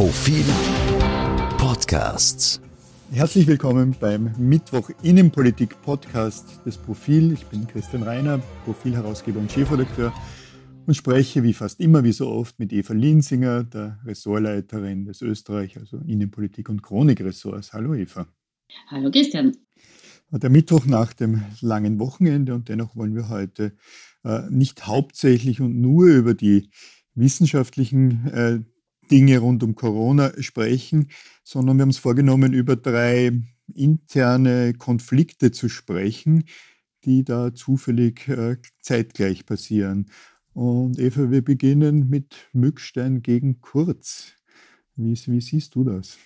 Profil Podcasts. Herzlich willkommen beim Mittwoch Innenpolitik Podcast des Profil. Ich bin Christian Reiner, Profilherausgeber und Chefredakteur und spreche wie fast immer, wie so oft mit Eva Linsinger, der Ressortleiterin des Österreich, also Innenpolitik und Chronikressorts. Hallo Eva. Hallo Christian. Der Mittwoch nach dem langen Wochenende und dennoch wollen wir heute äh, nicht hauptsächlich und nur über die wissenschaftlichen äh, Dinge rund um Corona sprechen, sondern wir haben uns vorgenommen, über drei interne Konflikte zu sprechen, die da zufällig äh, zeitgleich passieren. Und Eva, wir beginnen mit Mückstein gegen Kurz. Wie, wie siehst du das?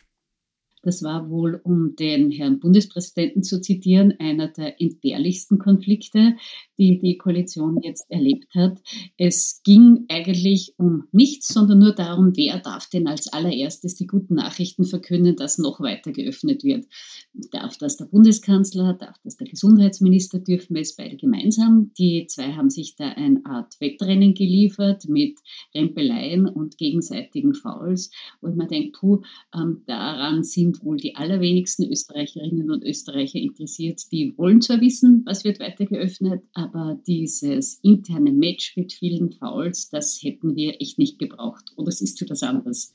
Das war wohl, um den Herrn Bundespräsidenten zu zitieren, einer der entbehrlichsten Konflikte, die die Koalition jetzt erlebt hat. Es ging eigentlich um nichts, sondern nur darum, wer darf denn als allererstes die guten Nachrichten verkünden, dass noch weiter geöffnet wird. Darf das der Bundeskanzler, darf das der Gesundheitsminister, dürfen wir es beide gemeinsam. Die zwei haben sich da eine Art Wettrennen geliefert mit Rempeleien und gegenseitigen Fouls. Und man denkt, puh, ähm, daran sind sind wohl die allerwenigsten Österreicherinnen und Österreicher interessiert. Die wollen zwar wissen, was wird weiter geöffnet, aber dieses interne Match mit vielen Fouls, das hätten wir echt nicht gebraucht. Oder siehst du das anders?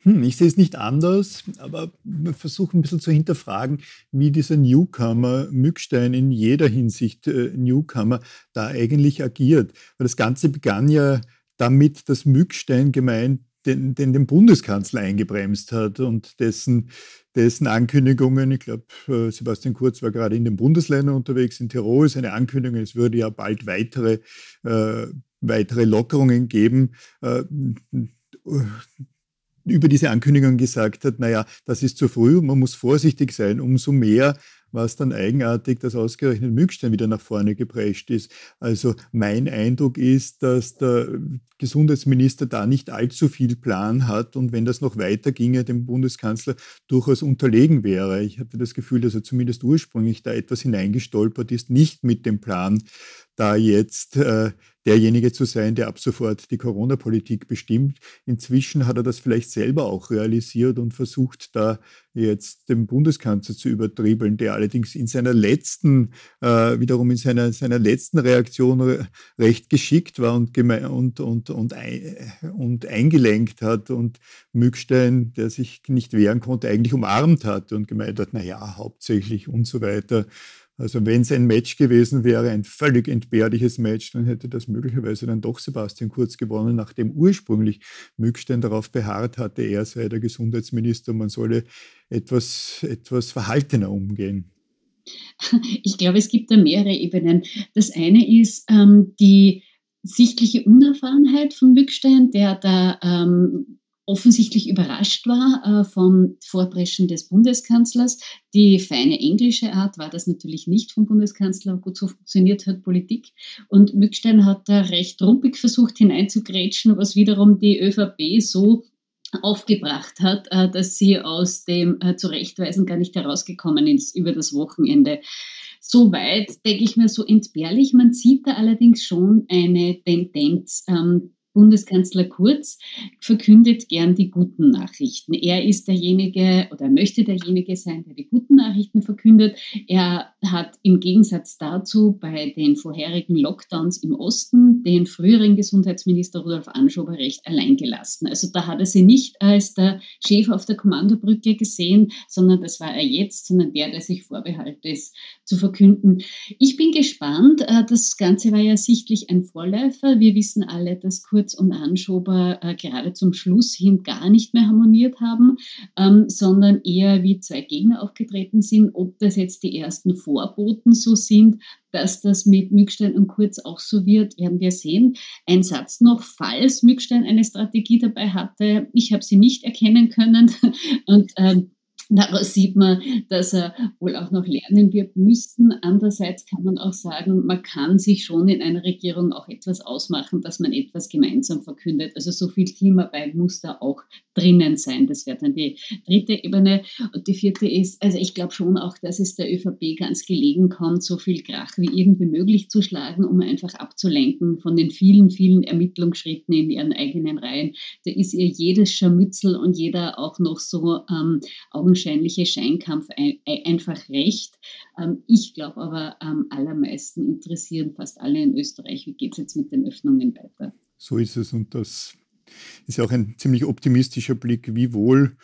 Hm, ich sehe es nicht anders, aber wir versuchen ein bisschen zu hinterfragen, wie dieser Newcomer Mückstein in jeder Hinsicht äh, Newcomer da eigentlich agiert. Weil das Ganze begann ja damit, dass Mückstein gemeint den, den, den Bundeskanzler eingebremst hat und dessen, dessen Ankündigungen, ich glaube, äh, Sebastian Kurz war gerade in den Bundesländern unterwegs, in Tirol, seine Ankündigung, es würde ja bald weitere, äh, weitere Lockerungen geben, äh, über diese Ankündigung gesagt hat, naja, das ist zu früh, man muss vorsichtig sein, umso mehr war es dann eigenartig, dass ausgerechnet Mückstein wieder nach vorne geprescht ist. Also mein Eindruck ist, dass der Gesundheitsminister da nicht allzu viel Plan hat und wenn das noch weiter ginge, dem Bundeskanzler durchaus unterlegen wäre. Ich hatte das Gefühl, dass er zumindest ursprünglich da etwas hineingestolpert ist, nicht mit dem Plan, da jetzt äh, derjenige zu sein, der ab sofort die Corona-Politik bestimmt. Inzwischen hat er das vielleicht selber auch realisiert und versucht da jetzt den Bundeskanzler zu übertribbeln, der allerdings in seiner letzten, äh, wiederum in seiner, seiner letzten Reaktion recht geschickt war und, und, und, und, ein, und eingelenkt hat und Mückstein, der sich nicht wehren konnte, eigentlich umarmt hat und gemeint hat, na ja, hauptsächlich und so weiter. Also wenn es ein Match gewesen wäre, ein völlig entbehrliches Match, dann hätte das möglicherweise dann doch Sebastian Kurz gewonnen, nachdem ursprünglich Mückstein darauf beharrt hatte, er sei der Gesundheitsminister, man solle etwas, etwas verhaltener umgehen. Ich glaube, es gibt da mehrere Ebenen. Das eine ist ähm, die sichtliche Unerfahrenheit von Mückstein, der da ähm, offensichtlich überrascht war äh, vom Vorpreschen des Bundeskanzlers. Die feine englische Art war das natürlich nicht vom Bundeskanzler. Gut, so funktioniert halt Politik. Und Mückstein hat da recht rumpig versucht hineinzugrätschen, was wiederum die ÖVP so aufgebracht hat, äh, dass sie aus dem äh, Zurechtweisen gar nicht herausgekommen ist über das Wochenende. Soweit denke ich mir so entbehrlich. Man sieht da allerdings schon eine Tendenz. Ähm, Bundeskanzler Kurz verkündet gern die guten Nachrichten. Er ist derjenige oder möchte derjenige sein, der die guten Nachrichten verkündet. Er hat im Gegensatz dazu bei den vorherigen Lockdowns im Osten den früheren Gesundheitsminister Rudolf Anschober recht allein gelassen. Also da hat er sie nicht als der Chef auf der Kommandobrücke gesehen, sondern das war er jetzt, sondern der, der sich vorbehalten ist, zu verkünden. Ich bin gespannt. Äh, das Ganze war ja sichtlich ein Vorläufer. Wir wissen alle, dass Kurz Kurz und Anschober äh, gerade zum Schluss hin gar nicht mehr harmoniert haben, ähm, sondern eher wie zwei Gegner aufgetreten sind. Ob das jetzt die ersten Vorboten so sind, dass das mit Mückstein und Kurz auch so wird, werden wir sehen. Ein Satz noch, falls Mückstein eine Strategie dabei hatte, ich habe sie nicht erkennen können und ähm, Daraus sieht man, dass er wohl auch noch lernen wird müssen. Andererseits kann man auch sagen, man kann sich schon in einer Regierung auch etwas ausmachen, dass man etwas gemeinsam verkündet. Also so viel Teamarbeit muss da auch drinnen sein. Das wäre dann die dritte Ebene. Und die vierte ist, also ich glaube schon auch, dass es der ÖVP ganz gelegen kommt, so viel Krach wie irgendwie möglich zu schlagen, um einfach abzulenken von den vielen, vielen Ermittlungsschritten in ihren eigenen Reihen. Da ist ihr jedes Scharmützel und jeder auch noch so ähm, augenscheinliche Scheinkampf ein, einfach recht. Ähm, ich glaube aber am allermeisten interessieren fast alle in Österreich, wie geht es jetzt mit den Öffnungen weiter. So ist es und das ist ja auch ein ziemlich optimistischer Blick, wie wohl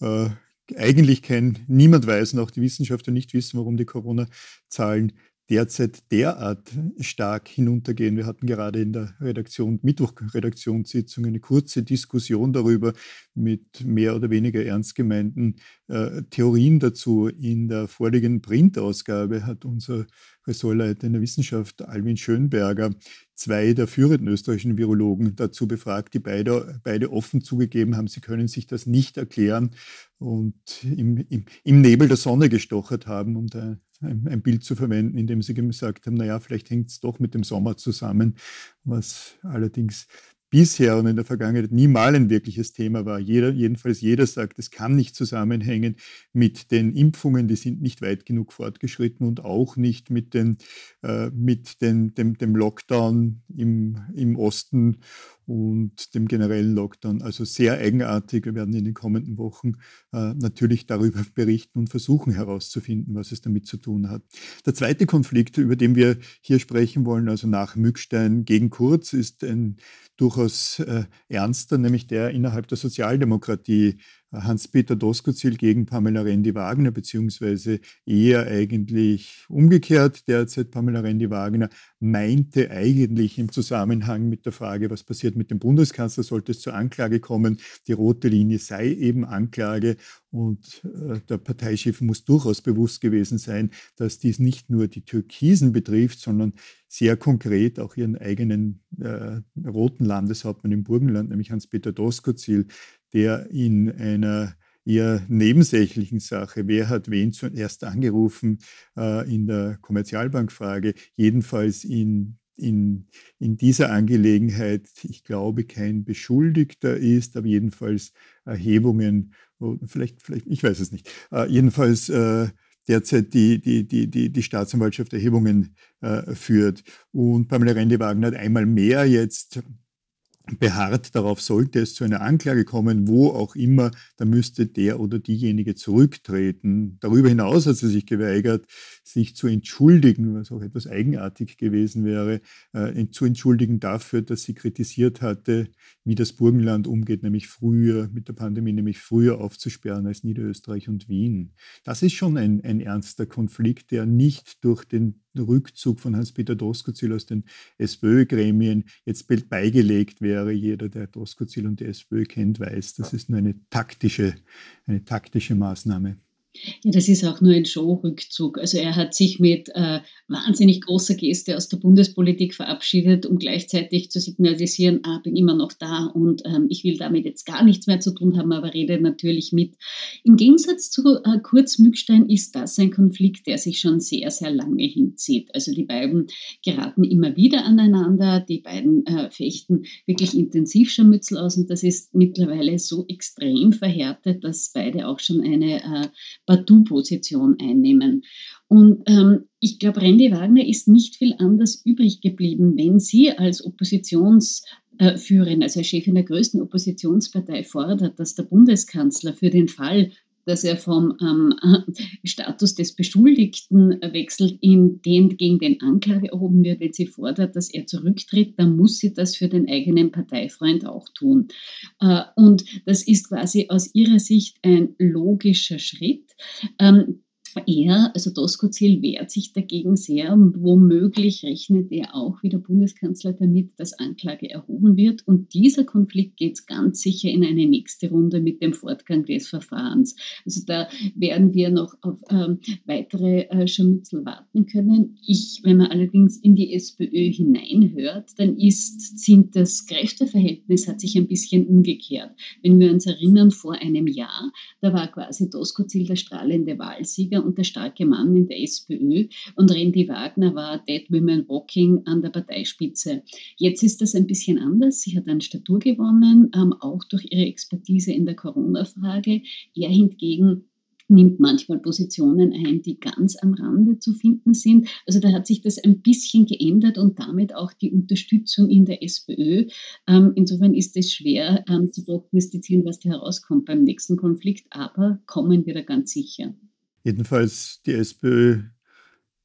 äh, eigentlich kein, niemand weiß, auch die Wissenschaftler nicht wissen, warum die Corona-Zahlen derzeit derart stark hinuntergehen. Wir hatten gerade in der Redaktion, Mittwoch-Redaktionssitzung eine kurze Diskussion darüber mit mehr oder weniger ernst gemeinten äh, Theorien dazu. In der vorliegenden Printausgabe hat unser Ressortleiter in der Wissenschaft, Alwin Schönberger, zwei der führenden österreichischen Virologen dazu befragt, die beide, beide offen zugegeben haben, sie können sich das nicht erklären und im, im, im Nebel der Sonne gestochert haben, um da ein, ein Bild zu verwenden, in dem sie gesagt haben, naja, vielleicht hängt es doch mit dem Sommer zusammen, was allerdings bisher und in der Vergangenheit niemals ein wirkliches Thema war. Jeder, jedenfalls jeder sagt, es kann nicht zusammenhängen mit den Impfungen, die sind nicht weit genug fortgeschritten und auch nicht mit, den, äh, mit den, dem, dem Lockdown im, im Osten und dem generellen Lockdown. Also sehr eigenartig. Wir werden in den kommenden Wochen äh, natürlich darüber berichten und versuchen herauszufinden, was es damit zu tun hat. Der zweite Konflikt, über den wir hier sprechen wollen, also nach Mückstein gegen Kurz, ist ein durchaus äh, ernster, nämlich der innerhalb der Sozialdemokratie. Hans-Peter Doskozil gegen Pamela Rendi-Wagner, beziehungsweise eher eigentlich umgekehrt derzeit Pamela Rendi-Wagner, meinte eigentlich im Zusammenhang mit der Frage, was passiert mit dem Bundeskanzler, sollte es zur Anklage kommen, die rote Linie sei eben Anklage und äh, der Parteichef muss durchaus bewusst gewesen sein, dass dies nicht nur die Türkisen betrifft, sondern sehr konkret auch ihren eigenen äh, roten Landeshauptmann im Burgenland, nämlich Hans-Peter Doskozil, der in einer eher nebensächlichen Sache, wer hat wen zuerst angerufen äh, in der Kommerzialbankfrage, jedenfalls in in, in dieser Angelegenheit, ich glaube, kein Beschuldigter ist, aber jedenfalls Erhebungen, vielleicht, vielleicht, ich weiß es nicht, äh, jedenfalls äh, derzeit die, die, die, die, die Staatsanwaltschaft Erhebungen äh, führt. Und Pamela Rendi-Wagner hat einmal mehr jetzt beharrt darauf, sollte es zu einer Anklage kommen, wo auch immer, da müsste der oder diejenige zurücktreten. Darüber hinaus hat sie sich geweigert, sich zu entschuldigen, was auch etwas eigenartig gewesen wäre, äh, zu entschuldigen dafür, dass sie kritisiert hatte, wie das Burgenland umgeht, nämlich früher mit der Pandemie, nämlich früher aufzusperren als Niederösterreich und Wien. Das ist schon ein, ein ernster Konflikt, der nicht durch den Rückzug von Hans-Peter Doskozil aus den SPÖ-Gremien jetzt beigelegt wäre. Jeder, der Doskozil und die SPÖ kennt, weiß, das ist nur eine taktische, eine taktische Maßnahme. Ja, das ist auch nur ein Show-Rückzug. Also er hat sich mit äh, wahnsinnig großer Geste aus der Bundespolitik verabschiedet, um gleichzeitig zu signalisieren, ah, bin immer noch da und ähm, ich will damit jetzt gar nichts mehr zu tun haben, aber rede natürlich mit. Im Gegensatz zu äh, Kurz Mückstein ist das ein Konflikt, der sich schon sehr, sehr lange hinzieht. Also die beiden geraten immer wieder aneinander, die beiden äh, fechten wirklich intensiv Scharmützel aus und das ist mittlerweile so extrem verhärtet, dass beide auch schon eine äh, Partout-Position einnehmen. Und ähm, ich glaube, Randy Wagner ist nicht viel anders übrig geblieben, wenn sie als Oppositionsführerin, also als Chefin der größten Oppositionspartei fordert, dass der Bundeskanzler für den Fall, dass er vom ähm, Status des Beschuldigten wechselt in den gegen den Anklage erhoben wird, wenn sie fordert, dass er zurücktritt, dann muss sie das für den eigenen Parteifreund auch tun. Äh, und das ist quasi aus ihrer Sicht ein logischer Schritt. Ähm, Er, also Doskozil, wehrt sich dagegen sehr womöglich rechnet er auch wie der Bundeskanzler damit, dass Anklage erhoben wird. Und dieser Konflikt geht ganz sicher in eine nächste Runde mit dem Fortgang des Verfahrens. Also da werden wir noch auf ähm, weitere äh, Scharmützel warten können. Ich, wenn man allerdings in die SPÖ hineinhört, dann ist, sind das Kräfteverhältnis hat sich ein bisschen umgekehrt. Wenn wir uns erinnern, vor einem Jahr, da war quasi Doskozil der strahlende Wahlsieger und der starke Mann in der SPÖ und Randy Wagner war Dead Women Walking an der Parteispitze. Jetzt ist das ein bisschen anders. Sie hat an Statur gewonnen, ähm, auch durch ihre Expertise in der Corona-Frage. Er hingegen nimmt manchmal Positionen ein, die ganz am Rande zu finden sind. Also da hat sich das ein bisschen geändert und damit auch die Unterstützung in der SPÖ. Ähm, insofern ist es schwer ähm, zu prognostizieren, was da herauskommt beim nächsten Konflikt, aber kommen wir da ganz sicher jedenfalls die SPÖ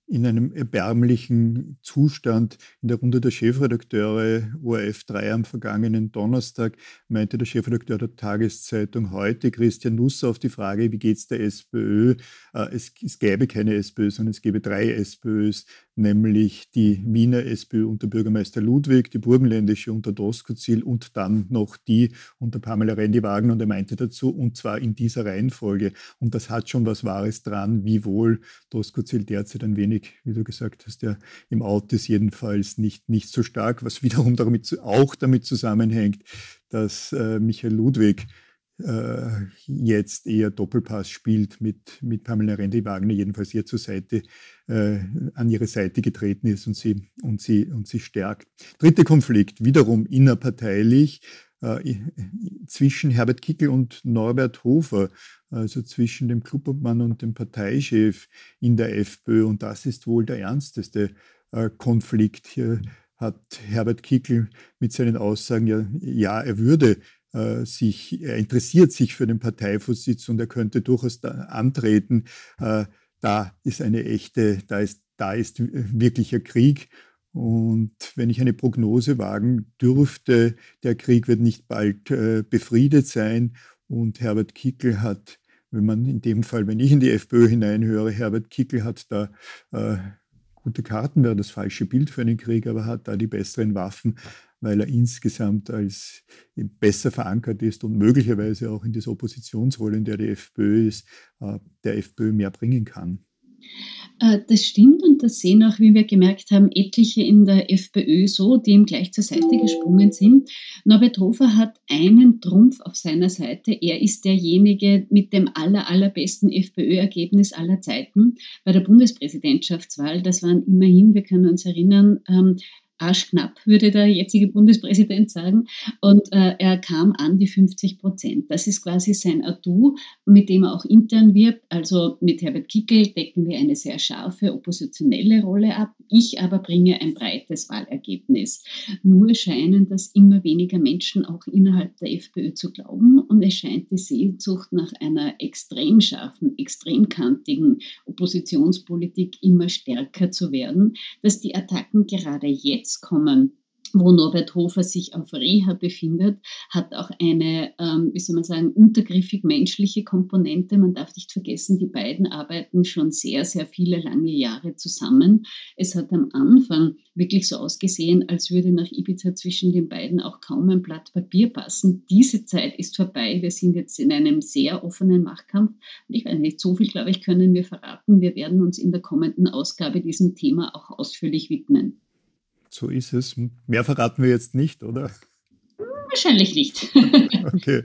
in einem erbärmlichen Zustand. In der Runde der Chefredakteure ORF 3 am vergangenen Donnerstag meinte der Chefredakteur der Tageszeitung heute, Christian Nusser, auf die Frage, wie geht es der SPÖ? Äh, es, es gäbe keine SPÖ, sondern es gäbe drei SPÖs, nämlich die Wiener SPÖ unter Bürgermeister Ludwig, die burgenländische unter Doskozil und dann noch die unter Pamela Rendi-Wagen. Und er meinte dazu, und zwar in dieser Reihenfolge. Und das hat schon was Wahres dran, wiewohl Doskozil derzeit ein wenig wie du gesagt hast, der im Out ist jedenfalls nicht, nicht so stark, was wiederum damit, auch damit zusammenhängt, dass äh, Michael Ludwig äh, jetzt eher Doppelpass spielt mit, mit Pamela Rendi-Wagner, jedenfalls ihr zur Seite, äh, an ihre Seite getreten ist und sie, und, sie, und sie stärkt. Dritter Konflikt, wiederum innerparteilich, äh, zwischen Herbert Kickel und Norbert Hofer also zwischen dem Clubobmann und dem Parteichef in der FPÖ. Und das ist wohl der ernsteste äh, Konflikt. Hier hat Herbert Kickl mit seinen Aussagen ja, ja er würde sich, er interessiert sich für den Parteivorsitz und er könnte durchaus antreten. Äh, da ist eine echte, da ist, da ist wirklicher Krieg. Und wenn ich eine Prognose wagen dürfte, der Krieg wird nicht bald äh, befriedet sein. Und Herbert Kickel hat, wenn man in dem Fall, wenn ich in die FPÖ hineinhöre, Herbert Kickel hat da äh, gute Karten, wäre das falsche Bild für einen Krieg, aber hat da die besseren Waffen, weil er insgesamt als besser verankert ist und möglicherweise auch in dieser Oppositionsrolle, in der die FPÖ ist, äh, der FPÖ mehr bringen kann. Äh, das stimmt und das sehen auch, wie wir gemerkt haben, etliche in der FPÖ so, die ihm gleich zur Seite gesprungen sind. Norbert Hofer hat einen Trumpf auf seiner Seite. Er ist derjenige mit dem aller, allerbesten FPÖ-Ergebnis aller Zeiten bei der Bundespräsidentschaftswahl. Das waren immerhin, wir können uns erinnern, ähm, arschknapp, würde der jetzige Bundespräsident sagen. Und äh, er kam an die 50 Prozent. Das ist quasi sein Atu, mit dem er auch intern wirbt. Also mit Herbert Kickel decken wir eine sehr scharfe oppositionelle Rolle ab. Ich aber bringe ein breites Wahlergebnis. Nur scheinen das immer weniger Menschen auch innerhalb der FPÖ zu glauben. Und es scheint die Sehnsucht nach einer extrem scharfen, extrem kantigen Oppositionspolitik immer stärker zu werden, dass die Attacken gerade jetzt kommen, wo Norbert Hofer sich auf Reha befindet, hat auch eine, ähm, wie soll man sagen, untergriffig menschliche Komponente. Man darf nicht vergessen, die beiden arbeiten schon sehr, sehr viele lange Jahre zusammen. Es hat am Anfang wirklich so ausgesehen, als würde nach Ibiza zwischen den beiden auch kaum ein Blatt Papier passen. Diese Zeit ist vorbei. Wir sind jetzt in einem sehr offenen Machtkampf. Und ich weiß nicht, so viel, glaube ich, können wir verraten. Wir werden uns in der kommenden Ausgabe diesem Thema auch ausführlich widmen. So ist es. Mehr verraten wir jetzt nicht, oder? Wahrscheinlich nicht. okay.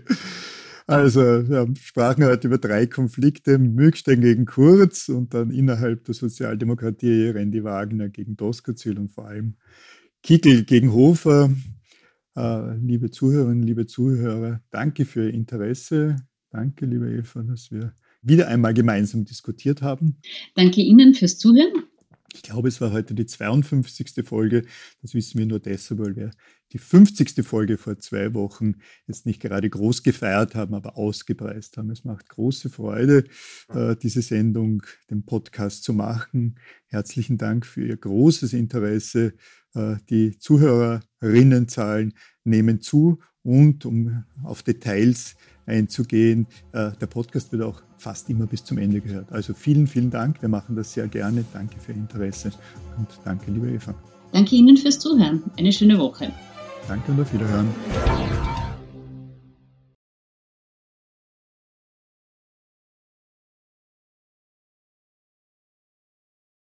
Also, wir sprachen heute über drei Konflikte: Mückstein gegen Kurz und dann innerhalb der Sozialdemokratie Randy Wagner gegen Doskozil und vor allem Kickel gegen Hofer. Äh, liebe Zuhörerinnen, liebe Zuhörer, danke für Ihr Interesse. Danke, liebe Eva, dass wir wieder einmal gemeinsam diskutiert haben. Danke Ihnen fürs Zuhören. Ich glaube, es war heute die 52. Folge. Das wissen wir nur deshalb, weil wir die 50. Folge vor zwei Wochen jetzt nicht gerade groß gefeiert haben, aber ausgepreist haben. Es macht große Freude, äh, diese Sendung, den Podcast zu machen. Herzlichen Dank für Ihr großes Interesse. Äh, die Zuhörerinnenzahlen nehmen zu und um auf Details einzugehen. Äh, der Podcast wird auch fast immer bis zum Ende gehört. Also vielen, vielen Dank. Wir machen das sehr gerne. Danke für Ihr Interesse und danke, liebe Eva. Danke Ihnen fürs Zuhören. Eine schöne Woche. Danke und auf Wiederhören.